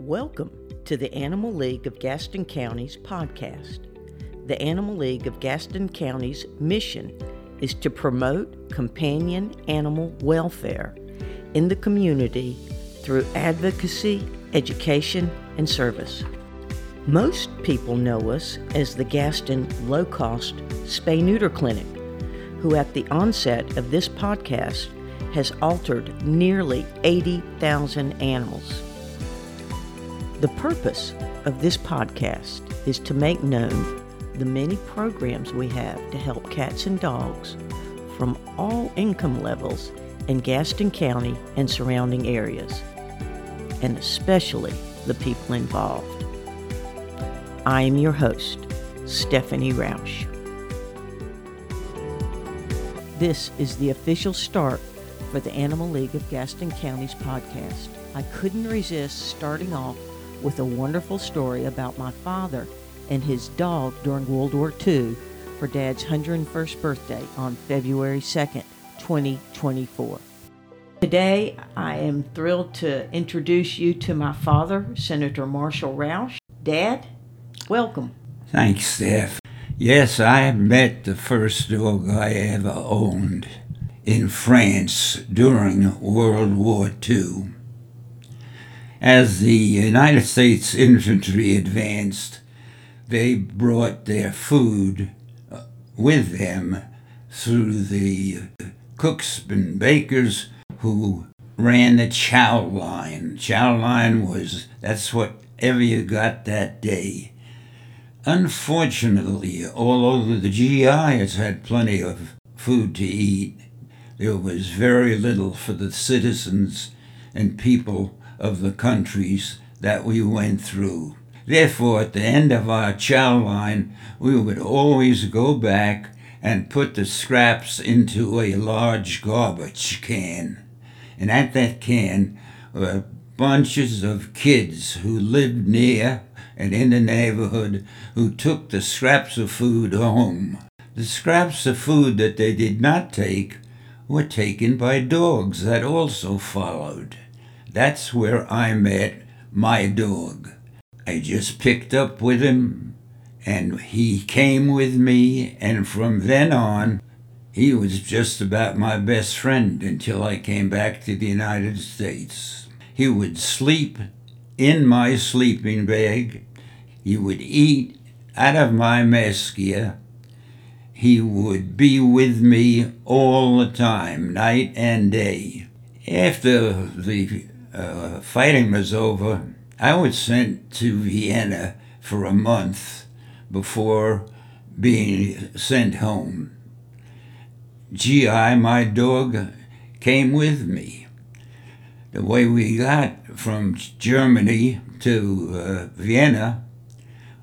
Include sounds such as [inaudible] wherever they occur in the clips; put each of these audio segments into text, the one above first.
Welcome to the Animal League of Gaston County's podcast. The Animal League of Gaston County's mission is to promote companion animal welfare in the community through advocacy, education, and service. Most people know us as the Gaston Low Cost Spay Neuter Clinic, who at the onset of this podcast has altered nearly 80,000 animals. The purpose of this podcast is to make known the many programs we have to help cats and dogs from all income levels in Gaston County and surrounding areas, and especially the people involved. I am your host, Stephanie Roush. This is the official start for the Animal League of Gaston County's podcast. I couldn't resist starting off with a wonderful story about my father and his dog during World War II for Dad's 101st birthday on February 2nd, 2024. Today, I am thrilled to introduce you to my father, Senator Marshall Rauch. Dad, welcome. Thanks, Steph. Yes, I met the first dog I ever owned in France during World War II. As the United States infantry advanced, they brought their food uh, with them through the cooks and bakers who ran the chow line. Chow line was that's whatever you got that day. Unfortunately, although the GIs had plenty of food to eat, there was very little for the citizens and people of the countries that we went through. Therefore, at the end of our chow line, we would always go back and put the scraps into a large garbage can. And at that can were bunches of kids who lived near and in the neighborhood who took the scraps of food home. The scraps of food that they did not take were taken by dogs that also followed. That's where I met my dog. I just picked up with him, and he came with me, and from then on, he was just about my best friend until I came back to the United States. He would sleep in my sleeping bag. He would eat out of my mess gear. He would be with me all the time, night and day. After the uh, fighting was over, I was sent to Vienna for a month before being sent home. GI, my dog, came with me. The way we got from Germany to uh, Vienna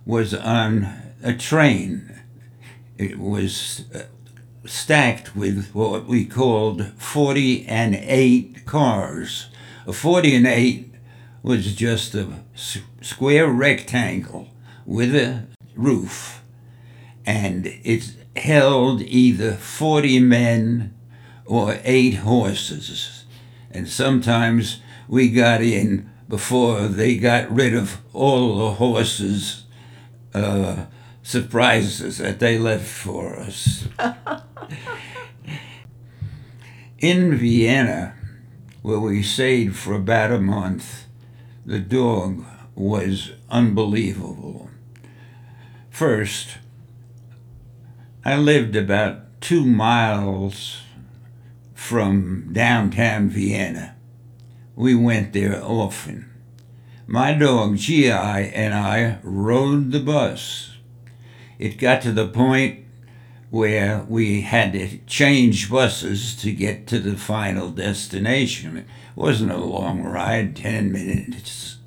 was on a train. It was uh, stacked with what we called 40 and 8 cars a 40 and 8 was just a square rectangle with a roof, and it held either 40 men or eight horses. And sometimes we got in before they got rid of all the horses uh, surprises that they left for us. [laughs] in Vienna, where we stayed for about a month. The dog was unbelievable. First, I lived about two miles from downtown Vienna. We went there often. My dog GI and I rode the bus. It got to the point where we had to change buses to get to the final destination. It wasn't a long ride, 10 minutes.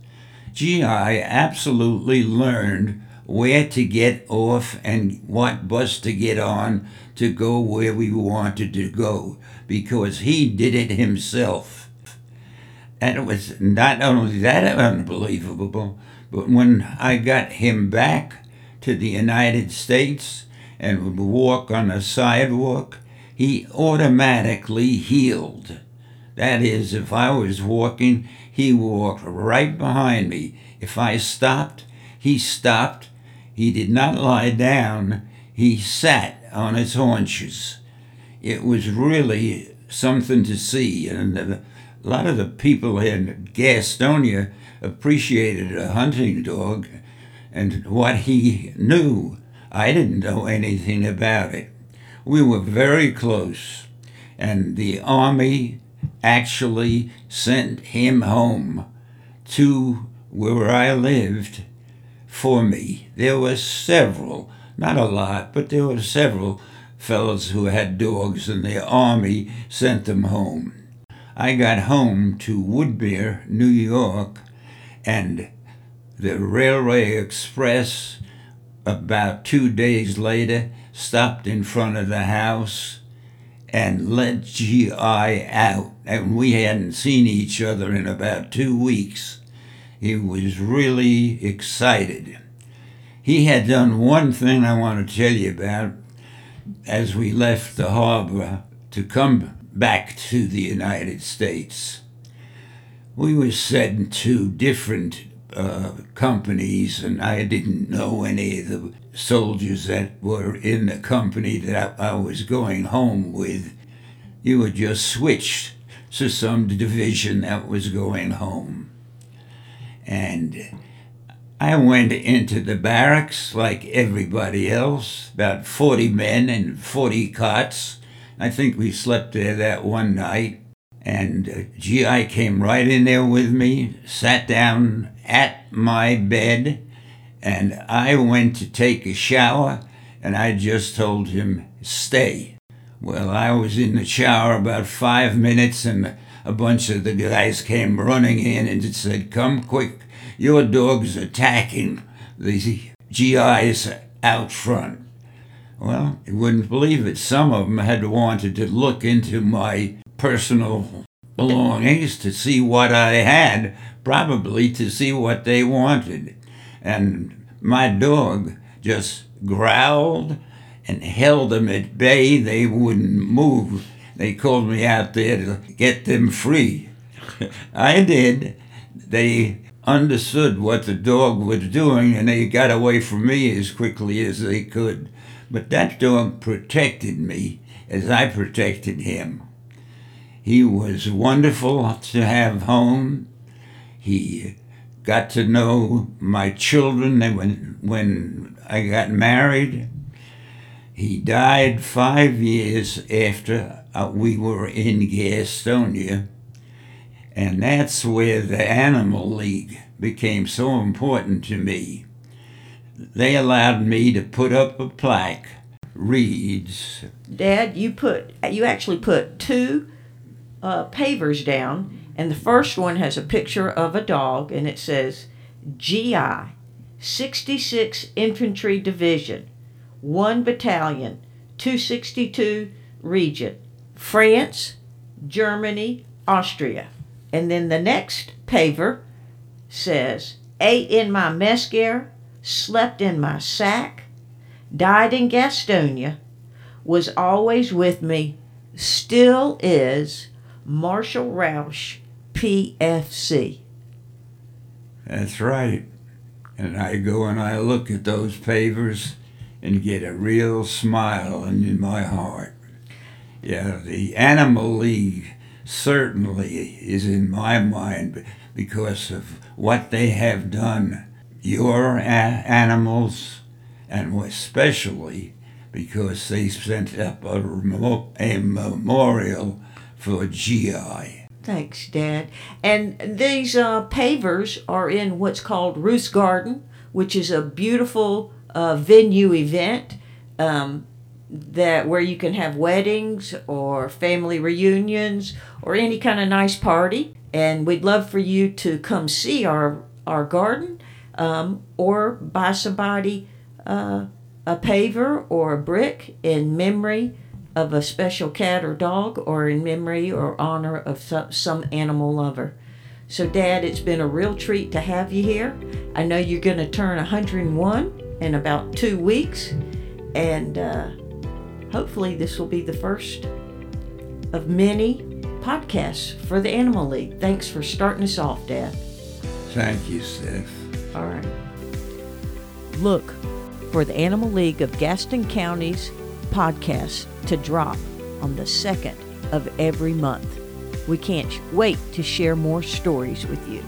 GI absolutely learned where to get off and what bus to get on to go where we wanted to go because he did it himself. And it was not only that unbelievable, but when I got him back to the United States, and would walk on a sidewalk, he automatically heeled. That is, if I was walking, he walked right behind me. If I stopped, he stopped. He did not lie down, he sat on his haunches. It was really something to see, and a lot of the people in Gastonia appreciated a hunting dog and what he knew. I didn't know anything about it. We were very close, and the Army actually sent him home to where I lived for me. There were several, not a lot, but there were several fellows who had dogs, and the Army sent them home. I got home to Woodmere, New York, and the Railway Express, about two days later, stopped in front of the house and let GI out. And we hadn't seen each other in about two weeks. He was really excited. He had done one thing I want to tell you about as we left the harbor to come back to the United States. We were sent to different uh, companies, and I didn't know any of the soldiers that were in the company that I, I was going home with. You were just switched to some division that was going home. And I went into the barracks like everybody else, about 40 men and 40 cots. I think we slept there that one night. And uh, GI came right in there with me, sat down at my bed, and I went to take a shower, and I just told him, stay. Well, I was in the shower about five minutes, and a bunch of the guys came running in and said, Come quick, your dog's attacking the GIs out front. Well, you wouldn't believe it. Some of them had wanted to look into my personal belongings to see what I had, probably to see what they wanted. And my dog just growled and held them at bay. They wouldn't move. They called me out there to get them free. [laughs] I did. They understood what the dog was doing and they got away from me as quickly as they could. But that dog protected me as I protected him. He was wonderful to have home. He got to know my children when, when I got married. He died five years after uh, we were in Gastonia. And that's where the Animal League became so important to me. They allowed me to put up a plaque reads Dad, you put you actually put two uh, pavers down, and the first one has a picture of a dog, and it says GI, 66 Infantry Division, 1 Battalion, 262 Region, France, Germany, Austria. And then the next paver says, ate in my mess gear, slept in my sack, died in Gastonia, was always with me, still is Marshall Rauch, PFC. That's right. And I go and I look at those pavers and get a real smile in my heart. Yeah, the Animal League certainly is in my mind because of what they have done. Your a- animals, and especially because they sent up a, a memorial for GI. Thanks, Dad. And these uh, pavers are in what's called Ruth's Garden, which is a beautiful uh, venue event um, that where you can have weddings or family reunions or any kind of nice party. And we'd love for you to come see our our garden um, or buy somebody uh, a paver or a brick in memory of a special cat or dog or in memory or honor of some, some animal lover. So, Dad, it's been a real treat to have you here. I know you're going to turn 101 in about two weeks, and uh, hopefully, this will be the first of many podcasts for the Animal League. Thanks for starting us off, Dad. Thank you, Steph. All right. Look for the Animal League of Gaston County's podcast to drop on the second of every month. We can't wait to share more stories with you.